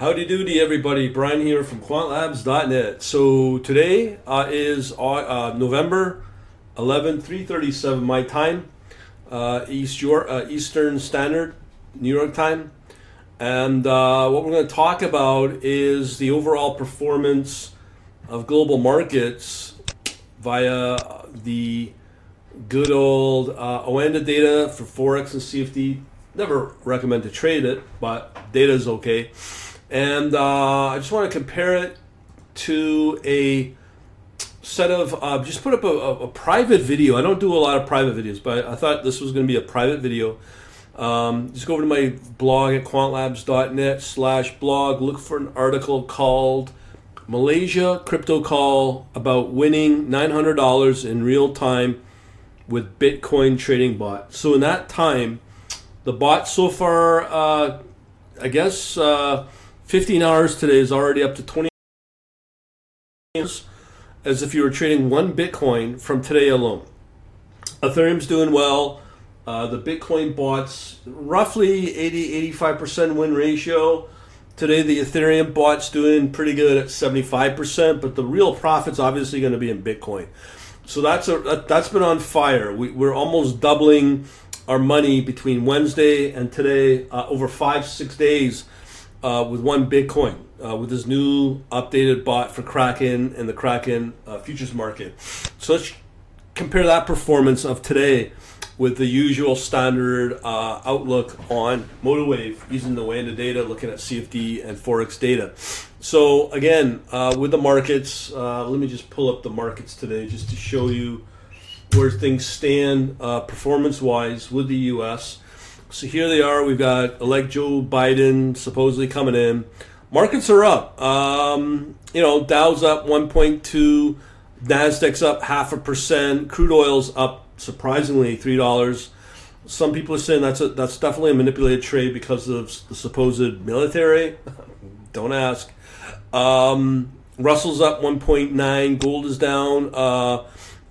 Howdy doody, everybody. Brian here from quantlabs.net. So today uh, is uh, uh, November 11, 337 my time, uh, East York, uh, Eastern Standard, New York time. And uh, what we're going to talk about is the overall performance of global markets via the good old Oanda data for Forex and CFD. Never recommend to trade it, but data is okay. And uh, I just want to compare it to a set of uh, just put up a, a, private video. I don't do a lot of private videos, but I thought this was going to be a private video. Um, just go over to my blog at quantlabs.net slash blog. Look for an article called Malaysia Crypto Call about winning $900 in real time with Bitcoin trading bot. So in that time, the bot so far, uh, I guess, uh, 15 hours today is already up to 20 as if you were trading one Bitcoin from today alone. Ethereum's doing well. Uh, the Bitcoin bots roughly 80 85% win ratio. Today the Ethereum bot's doing pretty good at 75%, but the real profit's obviously going to be in Bitcoin. So that's a that's been on fire. We, we're almost doubling our money between Wednesday and today uh, over five six days uh, with one Bitcoin uh, with this new updated bot for Kraken and the Kraken uh, futures market. So let's compare that performance of today with the usual standard uh, outlook on MotiveWave using the Oanda data, looking at CFD and Forex data. So again, uh, with the markets, uh, let me just pull up the markets today just to show you where things stand performance-wise with the U.S. So here they are. We've got elect Joe Biden supposedly coming in. Markets are up. Um, you know, Dow's up 1.2, Nasdaq's up half a percent, crude oil's up surprisingly three dollars. Some people are saying that's a, that's definitely a manipulated trade because of the supposed military. Don't ask. Um, Russell's up 1.9, gold is down, uh,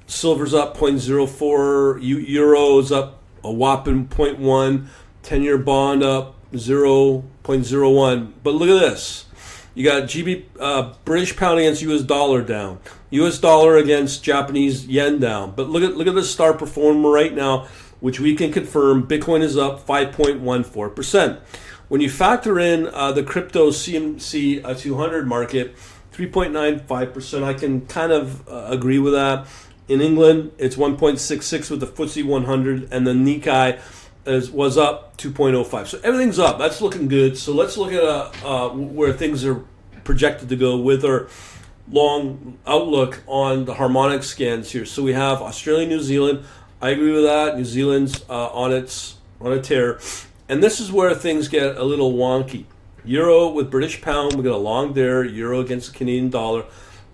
silver's up 0.04, Euro's up a whopping 0.1, 10 year bond up 0.01. But look at this. You got GB uh, British pound against US dollar down. US dollar against Japanese yen down. But look at look at the star performer right now, which we can confirm Bitcoin is up 5.14%. When you factor in uh, the crypto CMC uh, 200 market, 3.95%, I can kind of uh, agree with that. In England, it's 1.66 with the FTSE 100, and the Nikkei is, was up 2.05. So everything's up. That's looking good. So let's look at uh, uh, where things are projected to go with our long outlook on the harmonic scans here. So we have Australia, New Zealand. I agree with that. New Zealand's uh, on its on a tear, and this is where things get a little wonky. Euro with British pound, we got a long there. Euro against the Canadian dollar,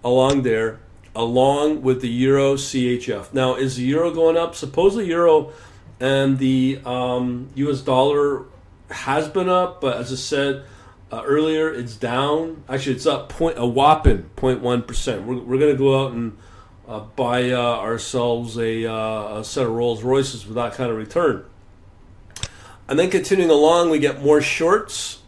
along there along with the euro CHF. Now, is the euro going up? Supposedly, euro and the um, US dollar has been up, but as I said uh, earlier, it's down. Actually, it's up point a whopping 0.1 percent. We're, we're going to go out and uh, buy uh, ourselves a, uh, a set of Rolls Royces with that kind of return. And then continuing along, we get more shorts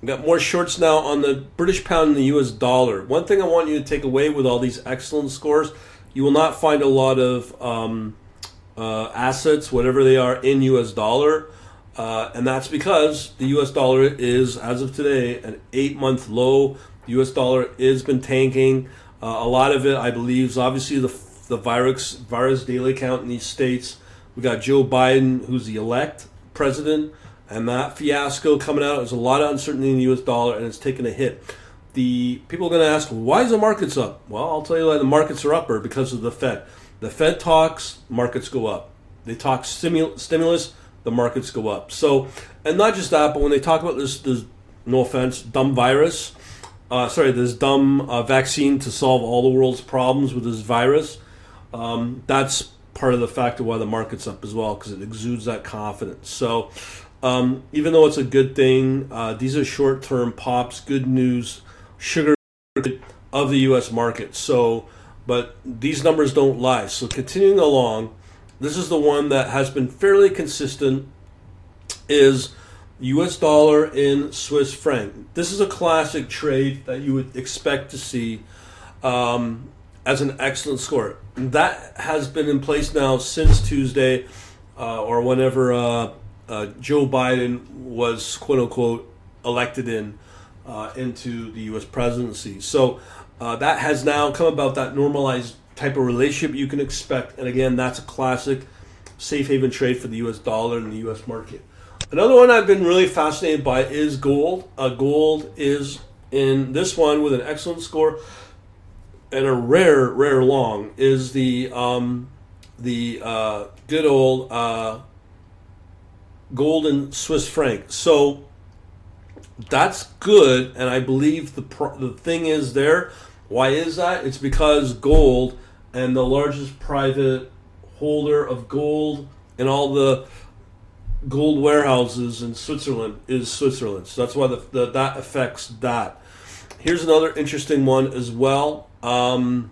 we got more shorts now on the British pound and the US dollar. One thing I want you to take away with all these excellent scores, you will not find a lot of um, uh, assets, whatever they are, in US dollar. Uh, and that's because the US dollar is, as of today, an eight month low. The US dollar has been tanking. Uh, a lot of it, I believe, is obviously the, the virus, virus daily count in these states. We got Joe Biden, who's the elect president and that fiasco coming out. There's a lot of uncertainty in the U.S. dollar, and it's taken a hit. The people are going to ask, why is the markets up? Well, I'll tell you why the markets are up, or because of the Fed. The Fed talks, markets go up. They talk stimul- stimulus, the markets go up. So, and not just that, but when they talk about this, this no offense, dumb virus, uh, sorry, this dumb uh, vaccine to solve all the world's problems with this virus, um, that's part of the factor why the market's up as well because it exudes that confidence. So, um, even though it's a good thing, uh, these are short term pops, good news, sugar of the U.S. market. So, but these numbers don't lie. So, continuing along, this is the one that has been fairly consistent. Is U.S. dollar in Swiss franc. This is a classic trade that you would expect to see um, as an excellent score. That has been in place now since Tuesday, uh, or whenever uh, uh, Joe Biden was quote unquote elected in uh, into the U.S. presidency. So uh, that has now come about that normalized type of relationship you can expect. And again, that's a classic safe haven trade for the U.S. dollar and the U.S. market. Another one I've been really fascinated by is gold. Uh, gold is in this one with an excellent score and a rare, rare long is the um, the uh, good old uh, golden Swiss franc. So that's good, and I believe the the thing is there. Why is that? It's because gold and the largest private holder of gold in all the gold warehouses in Switzerland is Switzerland. So that's why the, the, that affects that. Here's another interesting one as well. Um,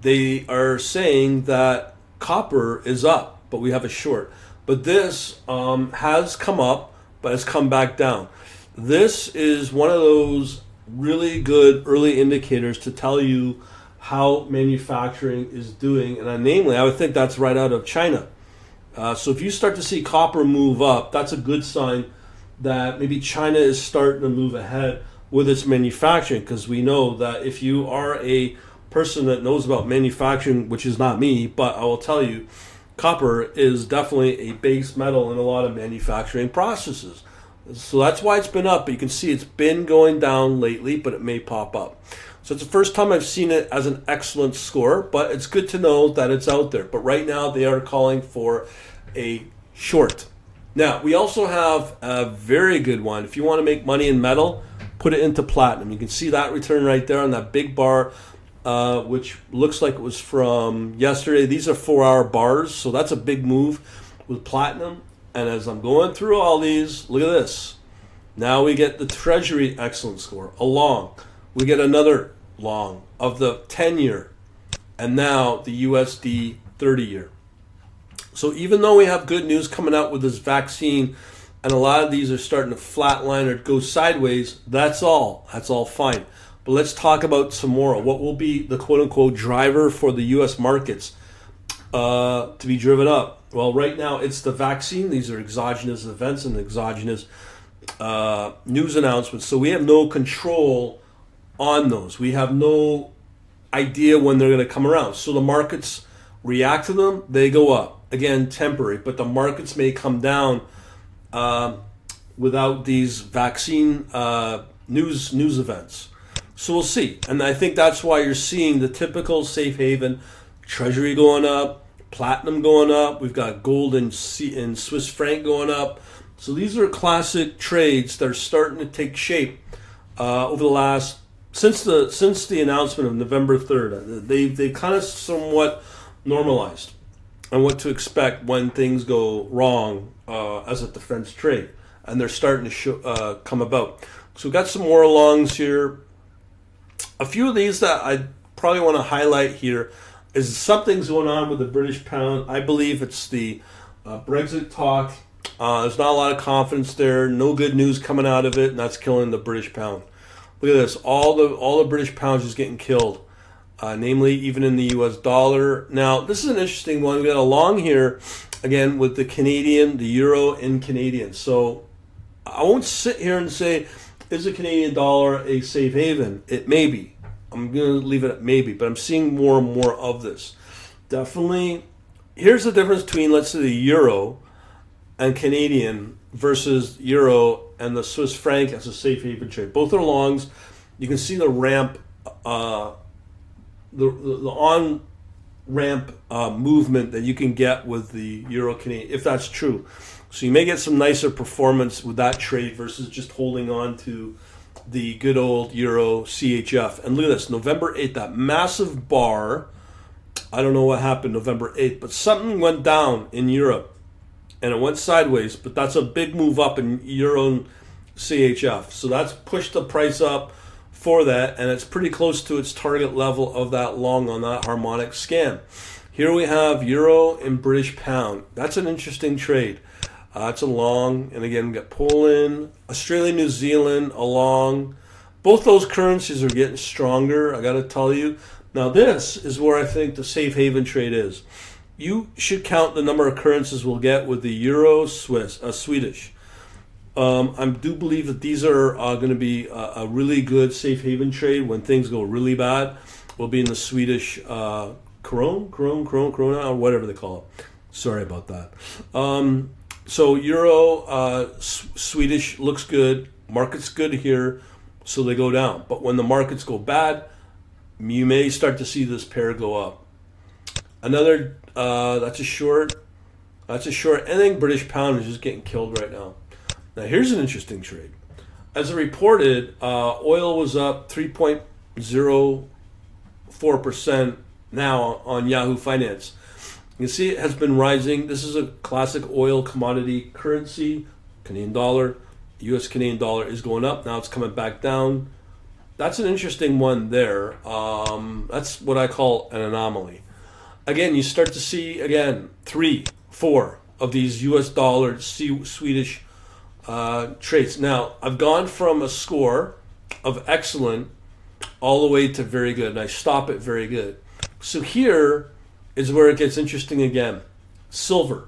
they are saying that copper is up, but we have a short. But this um, has come up, but has come back down. This is one of those really good early indicators to tell you how manufacturing is doing. And uh, namely, I would think that's right out of China. Uh, so if you start to see copper move up, that's a good sign that maybe China is starting to move ahead with its manufacturing because we know that if you are a person that knows about manufacturing, which is not me, but I will tell you, copper is definitely a base metal in a lot of manufacturing processes. So that's why it's been up. But you can see it's been going down lately, but it may pop up. So it's the first time I've seen it as an excellent score, but it's good to know that it's out there. But right now they are calling for a short. Now, we also have a very good one. If you want to make money in metal, put it into platinum. You can see that return right there on that big bar, uh, which looks like it was from yesterday. These are four hour bars, so that's a big move with platinum. And as I'm going through all these, look at this. Now we get the Treasury excellent score, a long. We get another long of the 10 year, and now the USD 30 year. So even though we have good news coming out with this vaccine, and a lot of these are starting to flatline or go sideways, that's all. That's all fine. But let's talk about tomorrow. What will be the quote unquote driver for the U.S. markets uh, to be driven up? Well, right now it's the vaccine. These are exogenous events and exogenous uh, news announcements. So we have no control on those. We have no idea when they're going to come around. So the markets react to them, they go up. Again, temporary, but the markets may come down uh, without these vaccine uh, news news events. So we'll see, and I think that's why you're seeing the typical safe haven treasury going up, platinum going up. We've got gold and, C- and Swiss franc going up. So these are classic trades that are starting to take shape uh, over the last since the since the announcement of November third. They've they've kind of somewhat normalized and what to expect when things go wrong uh, as a defense trade, and they're starting to show, uh, come about. So we've got some more longs here. A few of these that I probably want to highlight here is something's going on with the British pound. I believe it's the uh, Brexit talk. Uh, there's not a lot of confidence there. No good news coming out of it, and that's killing the British pound. Look at this. All the all the British pounds is getting killed uh, namely even in the US dollar. Now, this is an interesting one. We got a long here again with the Canadian, the euro, and Canadian. So I won't sit here and say, is the Canadian dollar a safe haven? It may be. I'm going to leave it at maybe, but I'm seeing more and more of this. Definitely. Here's the difference between, let's say, the euro and Canadian versus euro and the Swiss franc as a safe haven trade. Both are longs. You can see the ramp uh, the, the, on ramp uh, movement that you can get with the Euro Canadian, if that's true. So you may get some nicer performance with that trade versus just holding on to the good old Euro CHF. And look at this, November 8th, that massive bar. I don't know what happened November 8th, but something went down in Europe and it went sideways, but that's a big move up in Euro CHF. So that's pushed the price up for that, and it's pretty close to its target level of that long on that harmonic scan. Here we have euro and British pound. That's an interesting trade. Uh, it's a long, and again, we've got Poland, Australia, New Zealand, along. Both those currencies are getting stronger. I got to tell you. Now, this is where I think the safe haven trade is. You should count the number of currencies we'll get with the euro, Swiss, uh, Swedish. Um, I do believe that these are uh, going to be a, a, really good safe haven trade when things go really bad. We'll be in the Swedish uh, krone, krone, krone, krona, or whatever they call it. Sorry about that. Um, so euro, uh, Swedish looks good. Market's good here, so they go down. But when the markets go bad, you may start to see this pair go up. Another uh, that's a short. That's a short. I think British pound is just getting killed right now. Now here's an interesting trade. As I reported, uh, oil was up 3.04 percent now on Yahoo Finance. You can see it has been rising. This is a classic oil commodity currency. Canadian dollar, U.S. Canadian dollar is going up. Now it's coming back down. That's an interesting one there. Um, that's what I call an anomaly again, you start to see again three, four of these U.S. dollar Swedish uh, traits. Now, I've gone from a score of excellent all the way to very good, and I stop at very good. So here is where it gets interesting again. Silver.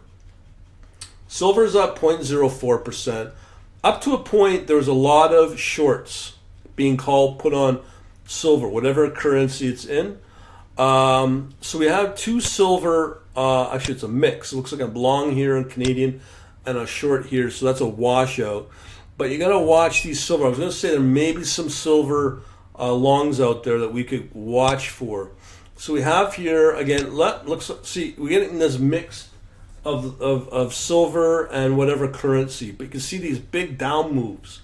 Silver is up 0.04%. Up to a point, there was a lot of shorts being called, put on silver, whatever currency it's in. Um, so we have two silver. Uh, actually, it's a mix. It looks like a long here in Canadian and a short here, so that's a washout. But you got to watch these silver. I was going to say there may be some silver uh, longs out there that we could watch for. So we have here again. Let looks see we're getting this mix of, of, of silver and whatever currency, but you can see these big down moves.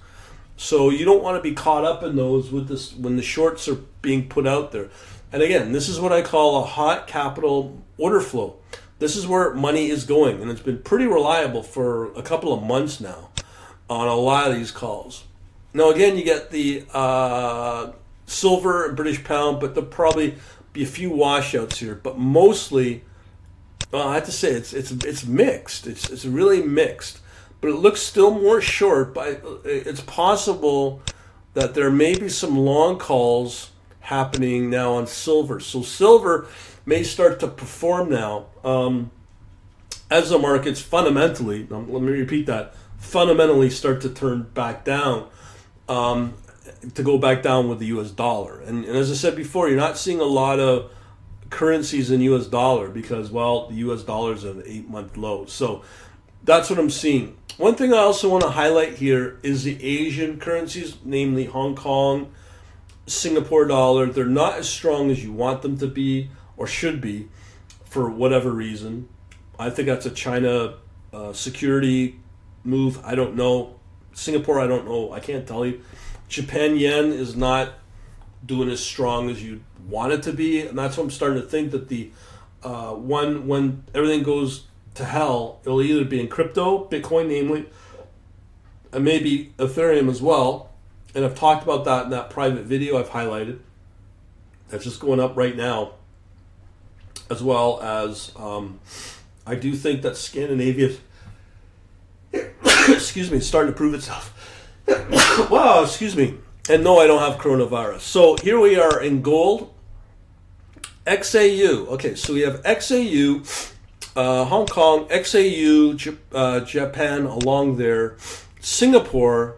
So you don't want to be caught up in those with this when the shorts are being put out there. And again, this is what I call a hot capital order flow. This is where money is going, and it's been pretty reliable for a couple of months now on a lot of these calls. Now, again, you get the uh, silver and British pound, but there'll probably be a few washouts here. But mostly, well, I have to say it's it's it's mixed. It's it's really mixed, but it looks still more short. But it's possible that there may be some long calls happening now on silver. So silver may start to perform now um, as the markets fundamentally. Um, let me repeat that fundamentally start to turn back down. Um, to go back down with the U.S. dollar, and, and as I said before, you're not seeing a lot of currencies in U.S. dollar because well, the U.S. dollar is an eight-month low. So that's what I'm seeing. One thing I also want to highlight here is the Asian currencies, namely Hong Kong, Singapore dollar. They're not as strong as you want them to be or should be for whatever reason. I think that's a China uh, security move. I don't know. Singapore, I don't know. I can't tell you. Japan yen is not doing as strong as you want it to be, and that's what I'm starting to think that the uh, one when everything goes to hell, it'll either be in crypto, Bitcoin, namely, and maybe Ethereum as well and I've talked about that in that private video I've highlighted. That's just going up right now, as well as um, I do think that Scandinavia, excuse me, is starting to prove itself. wow, excuse me. And no, I don't have coronavirus. So here we are in gold. XAU. Okay, so we have XAU, uh, Hong Kong, XAU, J- uh, Japan along there, Singapore,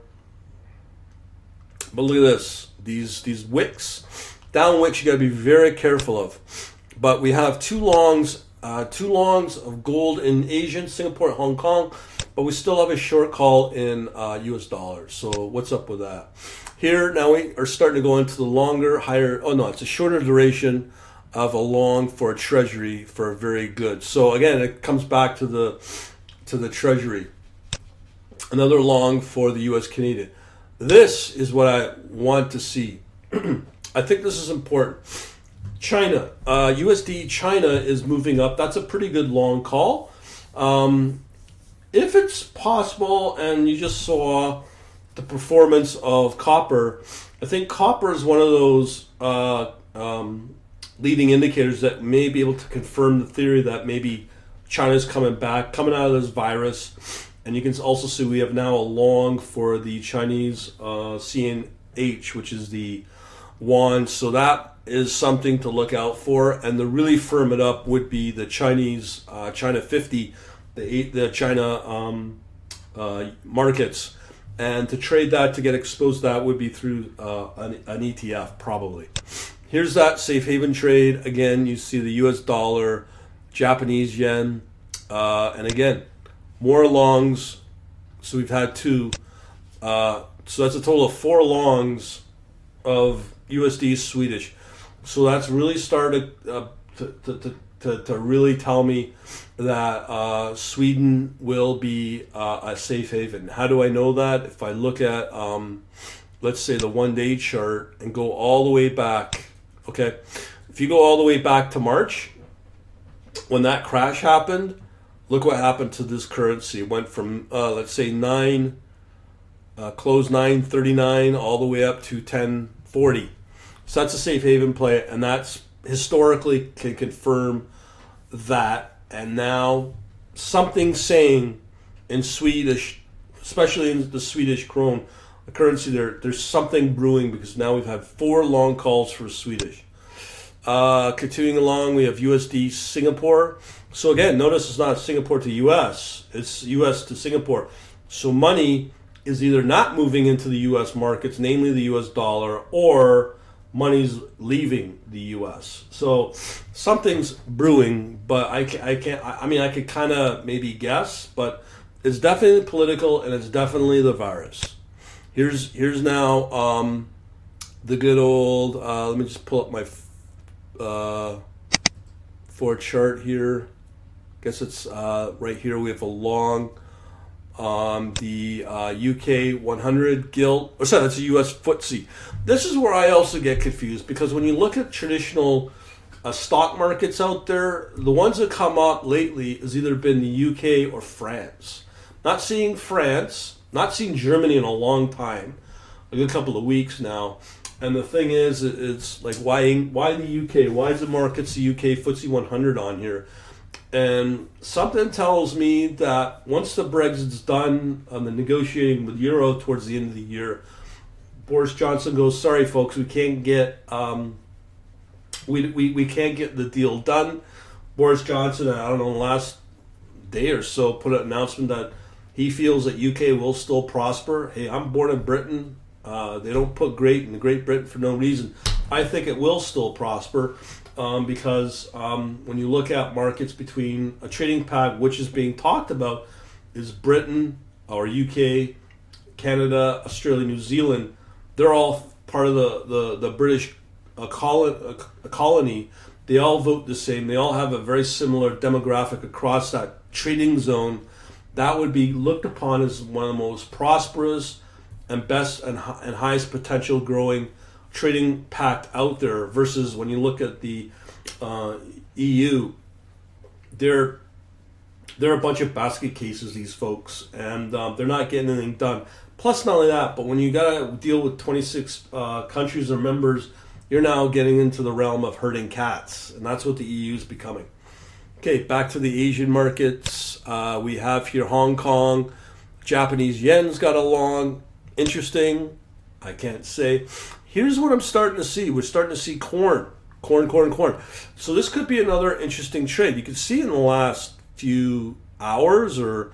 but look at this. These these wicks, down wicks you got to be very careful of. But we have two longs, uh, two longs of gold in Asian, Singapore, Hong Kong, but we still have a short call in uh, U.S. dollars. So what's up with that? Here now we are starting to go into the longer, higher. Oh no, it's a shorter duration of a long for a treasury for a very good. So again, it comes back to the to the treasury. Another long for the U.S. Canadian. This is what I want to see. I think this is important. China, uh, USD China is moving up. That's a pretty good long call. Um, if it's possible, and you just saw the performance of copper, I think copper is one of those uh, um, leading indicators that may be able to confirm the theory that maybe China's coming back, coming out of this virus And you can also see we have now a long for the Chinese uh, CNH, which is the yuan. So that is something to look out for. And to really firm it up would be the Chinese uh, China 50, the the China um, uh, markets. And to trade that to get exposed, that would be through uh, an, an ETF probably. Here's that safe haven trade. Again, you see the U.S. dollar, Japanese yen, uh, and again, more longs. So we've had two. Uh, so that's a total of four longs of USD Swedish. So that's really started uh, to, to, to, to, to really tell me that uh, Sweden will be uh, a safe haven. How do I know that? If I look at, um, let's say, the one day chart and go all the way back, okay? If you go all the way back to March, when that crash happened, look what happened to this currency. It went from, uh, let's say, 9, uh, close 939 all the way up to 1040 so that's a safe haven play, and that's historically can confirm that. And now something saying in Swedish, especially in the Swedish krone, the currency there, there's something brewing because now we've had four long calls for Swedish. Uh, continuing along, we have USD Singapore. So again, notice it's not Singapore to US, it's US to Singapore. So money is either not moving into the US markets, namely the US dollar, or money's leaving the U.S. So something's brewing, but I, I can't. I mean, I could kind of maybe guess, but it's definitely political and it's definitely the virus. Here's here's now um, the good old. Uh, let me just pull up my uh, for chart here. Guess it's uh, right here. We have a long um, the uh, UK 100 gilt, or sorry, that's a US FTSE. This is where I also get confused because when you look at traditional uh, stock markets out there, the ones that come up lately has either been the UK or France. Not seeing France, not seeing Germany in a long time, a couple of weeks now. And the thing is, it's like why why the UK? Why is the markets the UK FTSE 100 on here? And something tells me that once the Brexit's done on the negotiating with Euro towards the end of the year, Boris Johnson goes, "Sorry, folks, we can't get um, we, we, we can't get the deal done." Boris Johnson, I don't know, last day or so, put an announcement that he feels that UK will still prosper. Hey, I'm born in Britain. Uh, they don't put great in Great Britain for no reason. I think it will still prosper um, because um, when you look at markets between a trading pack, which is being talked about, is Britain or UK, Canada, Australia, New Zealand. They're all part of the the, the British uh, a colony, a uh, uh, colony. They all vote the same. They all have a very similar demographic across that trading zone. That would be looked upon as one of the most prosperous and best and, and highest potential growing trading pact out there versus when you look at the uh, EU, they're they're a bunch of basket cases. These folks, and um, they're not getting anything done. Plus, not only that, but when you got to deal with 26 uh, countries or members, you're now getting into the realm of herding cats, and that's what the EU is becoming. Okay, back to the Asian markets. Uh, we have here Hong Kong. Japanese yen's got along. Interesting. I can't say. Here's what I'm starting to see. We're starting to see corn, corn, corn, corn. So this could be another interesting trade. You can see in the last few hours or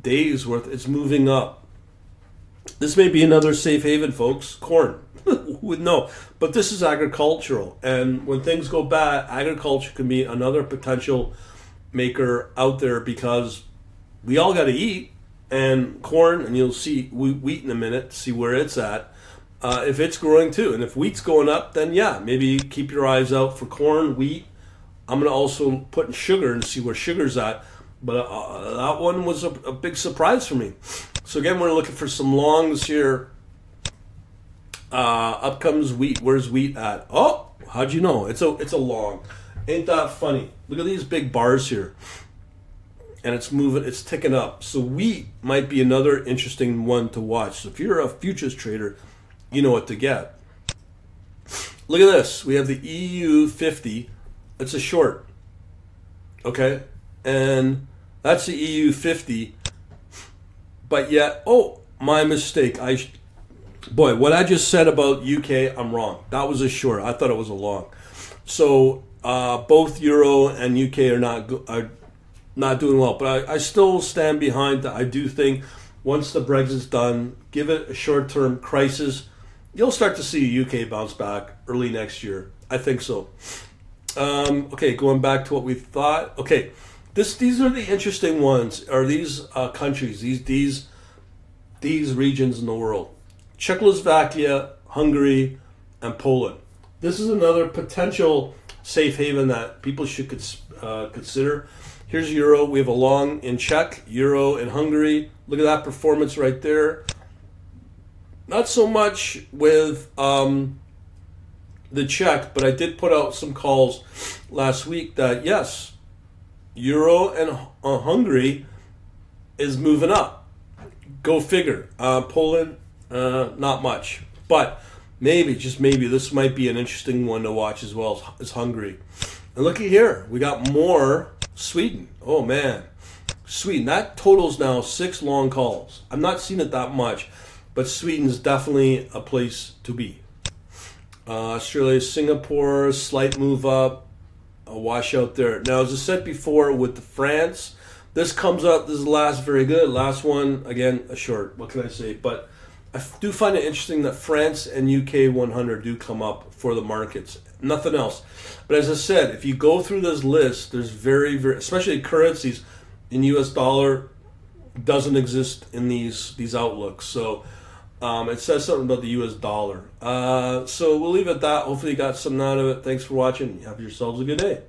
days worth, it's moving up. This may be another safe haven, folks. Corn. Would know, but this is agricultural, and when things go bad, agriculture can be another potential maker out there because we all got to eat, and corn, and you'll see wheat in a minute, see where it's at uh, if it's growing too. And if wheat's going up, then yeah, maybe keep your eyes out for corn, wheat. I'm going to also put in sugar and see where sugar's at. But uh, that one was a, a, big surprise for me. So again, we're looking for some longs here. Uh, up comes wheat. Where's wheat at? Oh, how'd you know? It's a it's a long. Ain't that funny? Look at these big bars here. And it's moving, it's ticking up. So wheat might be another interesting one to watch. So if you're a futures trader, you know what to get. Look at this. We have the EU 50. It's a short. Okay? And that's the EU 50. but yet, oh, my mistake. I, boy, what I just said about UK, I'm wrong. That was a short. I thought it was a long. So uh, both Euro and UK are not are not doing well, but I, I still stand behind that. I do think once the Brexit's done, give it a short term crisis, you'll start to see UK bounce back early next year. I think so. Um, okay, going back to what we thought. Okay, this these are the interesting ones. Are these uh, countries? These these these regions in the world: Czechoslovakia, Hungary, and Poland. This is another potential safe haven that people should cons- uh, consider. Here's Euro. We have a long in Czech, Euro in Hungary. Look at that performance right there. Not so much with um, the Czech, but I did put out some calls last week that yes, Euro and uh, Hungary is moving up. Go figure. Uh, Poland, uh, not much, but maybe just maybe this might be an interesting one to watch as well as Hungary. And looky here, we got more Sweden. Oh man, Sweden. That totals now six long calls. I'm not seeing it that much, but Sweden's definitely a place to be. Uh, Australia, Singapore, slight move up, a washout there. Now, as I said before, with the France, this comes up. This is the last very good. Last one again, a short. What can I say? But I do find it interesting that France and UK 100 do come up for the markets. Nothing else. But as I said, if you go through this list, there's very, very, especially currencies in US dollar, doesn't exist in these these outlooks. So um, it says something about the US dollar. Uh, so we'll leave it at that. Hopefully, you got something out of it. Thanks for watching. Have yourselves a good day.